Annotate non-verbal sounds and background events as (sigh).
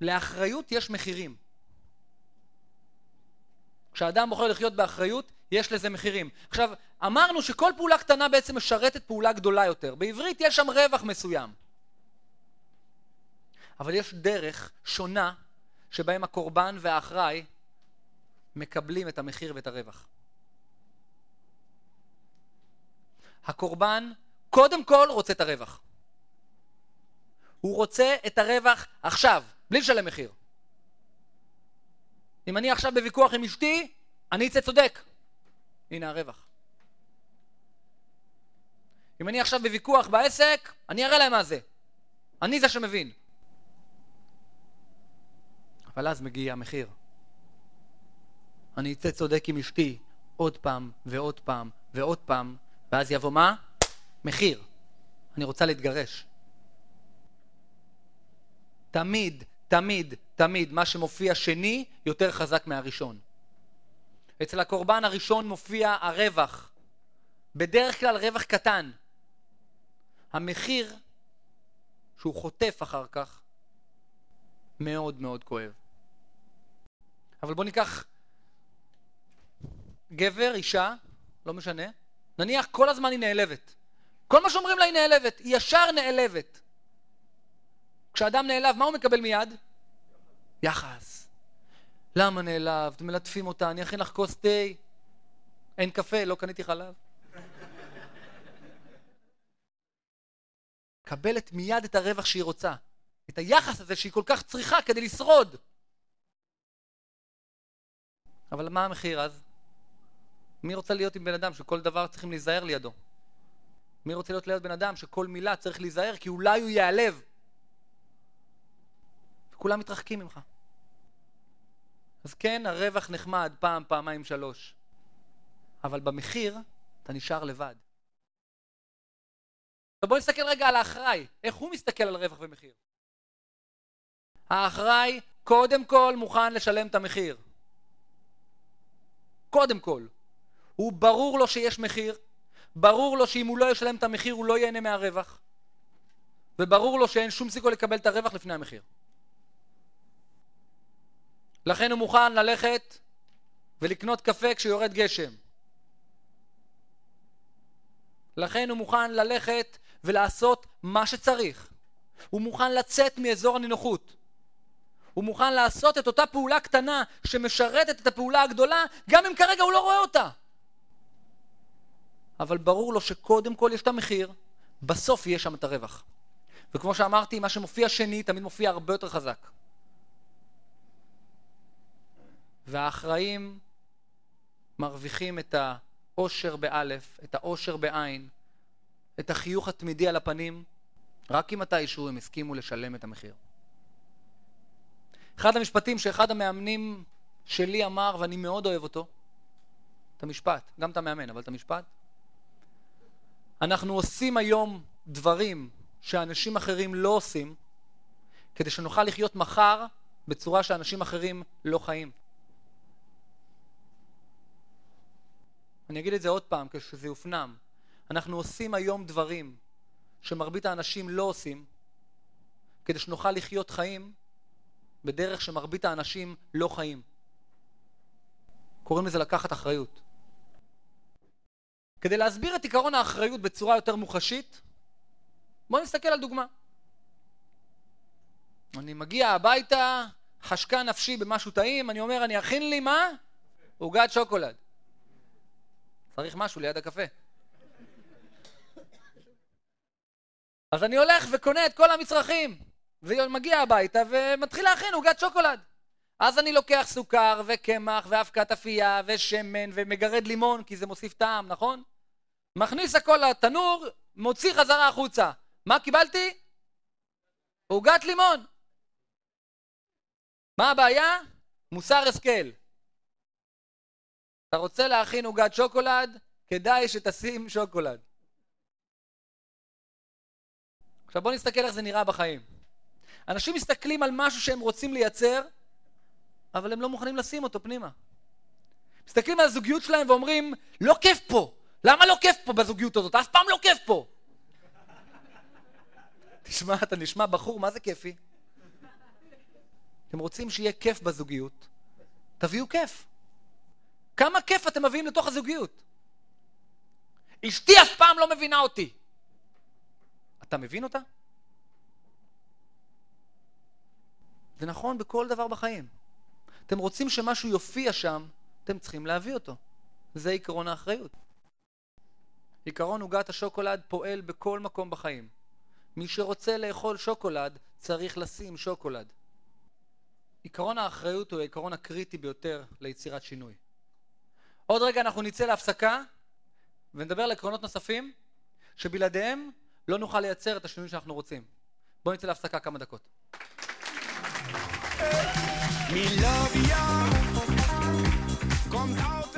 לאחריות יש מחירים. כשאדם בוחר לחיות באחריות, יש לזה מחירים. עכשיו, אמרנו שכל פעולה קטנה בעצם משרתת פעולה גדולה יותר. בעברית יש שם רווח מסוים. אבל יש דרך שונה שבהם הקורבן והאחראי מקבלים את המחיר ואת הרווח. הקורבן קודם כל רוצה את הרווח. הוא רוצה את הרווח עכשיו, בלי לשלם מחיר. אם אני עכשיו בוויכוח עם אשתי, אני אצא צודק. הנה הרווח. אם אני עכשיו בוויכוח בעסק, אני אראה להם מה זה. אני זה שמבין. אבל אז מגיע המחיר. אני אצא צודק עם אשתי עוד פעם ועוד פעם ועוד פעם, ואז יבוא מה? מחיר. אני רוצה להתגרש. תמיד, תמיד, תמיד, מה שמופיע שני יותר חזק מהראשון. אצל הקורבן הראשון מופיע הרווח. בדרך כלל רווח קטן. המחיר שהוא חוטף אחר כך מאוד מאוד כואב. אבל בוא ניקח גבר, אישה, לא משנה, נניח כל הזמן היא נעלבת. כל מה שאומרים לה היא נעלבת, היא ישר נעלבת. כשאדם נעלב, מה הוא מקבל מיד? יחס. למה נעלבת? מלטפים אותה, אני אכין לך כוס תה. אין קפה, לא קניתי חלב. (laughs) מקבלת מיד את הרווח שהיא רוצה. את היחס הזה שהיא כל כך צריכה כדי לשרוד. אבל מה המחיר אז? מי רוצה להיות עם בן אדם שכל דבר צריכים להיזהר לידו? מי רוצה להיות ליד בן אדם שכל מילה צריך להיזהר כי אולי הוא ייעלב? וכולם מתרחקים ממך. אז כן, הרווח נחמד פעם, פעמיים, שלוש. אבל במחיר אתה נשאר לבד. עכשיו בואו נסתכל רגע על האחראי, איך הוא מסתכל על רווח ומחיר. האחראי קודם כל מוכן לשלם את המחיר. קודם כל. הוא ברור לו שיש מחיר, ברור לו שאם הוא לא ישלם את המחיר הוא לא ייהנה מהרווח, וברור לו שאין שום סיכוי לקבל את הרווח לפני המחיר. לכן הוא מוכן ללכת ולקנות קפה כשיורד גשם. לכן הוא מוכן ללכת ולעשות מה שצריך. הוא מוכן לצאת מאזור הנינוחות. הוא מוכן לעשות את אותה פעולה קטנה שמשרתת את הפעולה הגדולה, גם אם כרגע הוא לא רואה אותה. אבל ברור לו שקודם כל יש את המחיר, בסוף יהיה שם את הרווח. וכמו שאמרתי, מה שמופיע שני תמיד מופיע הרבה יותר חזק. והאחראים מרוויחים את האושר באלף, את האושר בעין, את החיוך התמידי על הפנים, רק אם מתישהו הם הסכימו לשלם את המחיר. אחד המשפטים שאחד המאמנים שלי אמר, ואני מאוד אוהב אותו, את המשפט, גם את המאמן, אבל את המשפט, אנחנו עושים היום דברים שאנשים אחרים לא עושים, כדי שנוכל לחיות מחר בצורה שאנשים אחרים לא חיים. אני אגיד את זה עוד פעם, כשזה יופנם. אנחנו עושים היום דברים שמרבית האנשים לא עושים, כדי שנוכל לחיות חיים בדרך שמרבית האנשים לא חיים. קוראים לזה לקחת אחריות. כדי להסביר את עיקרון האחריות בצורה יותר מוחשית, בואו נסתכל על דוגמה. אני מגיע הביתה, חשקה נפשי במשהו טעים, אני אומר, אני אכין לי מה? עוגת שוקולד. צריך משהו ליד הקפה. אז אני הולך וקונה את כל המצרכים, ומגיע הביתה ומתחיל להכין עוגת שוקולד. אז אני לוקח סוכר וקמח ואבקת אפייה ושמן ומגרד לימון כי זה מוסיף טעם, נכון? מכניס הכל לתנור, מוציא חזרה החוצה. מה קיבלתי? עוגת לימון. מה הבעיה? מוסר השכל. אתה רוצה להכין עוגת שוקולד? כדאי שתשים שוקולד. עכשיו בואו נסתכל איך זה נראה בחיים. אנשים מסתכלים על משהו שהם רוצים לייצר, אבל הם לא מוכנים לשים אותו פנימה. מסתכלים על הזוגיות שלהם ואומרים, לא כיף פה. למה לא כיף פה בזוגיות הזאת? אף פעם לא כיף פה. (laughs) תשמע, אתה נשמע בחור, מה זה כיפי? אתם רוצים שיהיה כיף בזוגיות, תביאו כיף. כמה כיף אתם מביאים לתוך הזוגיות? אשתי אף פעם לא מבינה אותי. אתה מבין אותה? זה נכון בכל דבר בחיים. אתם רוצים שמשהו יופיע שם, אתם צריכים להביא אותו. זה עקרון האחריות. עקרון עוגת השוקולד פועל בכל מקום בחיים. מי שרוצה לאכול שוקולד, צריך לשים שוקולד. עקרון האחריות הוא העקרון הקריטי ביותר ליצירת שינוי. עוד רגע אנחנו נצא להפסקה ונדבר על עקרונות נוספים שבלעדיהם לא נוכל לייצר את השינוי שאנחנו רוצים. בואו נצא להפסקה כמה דקות. Me love ya comes out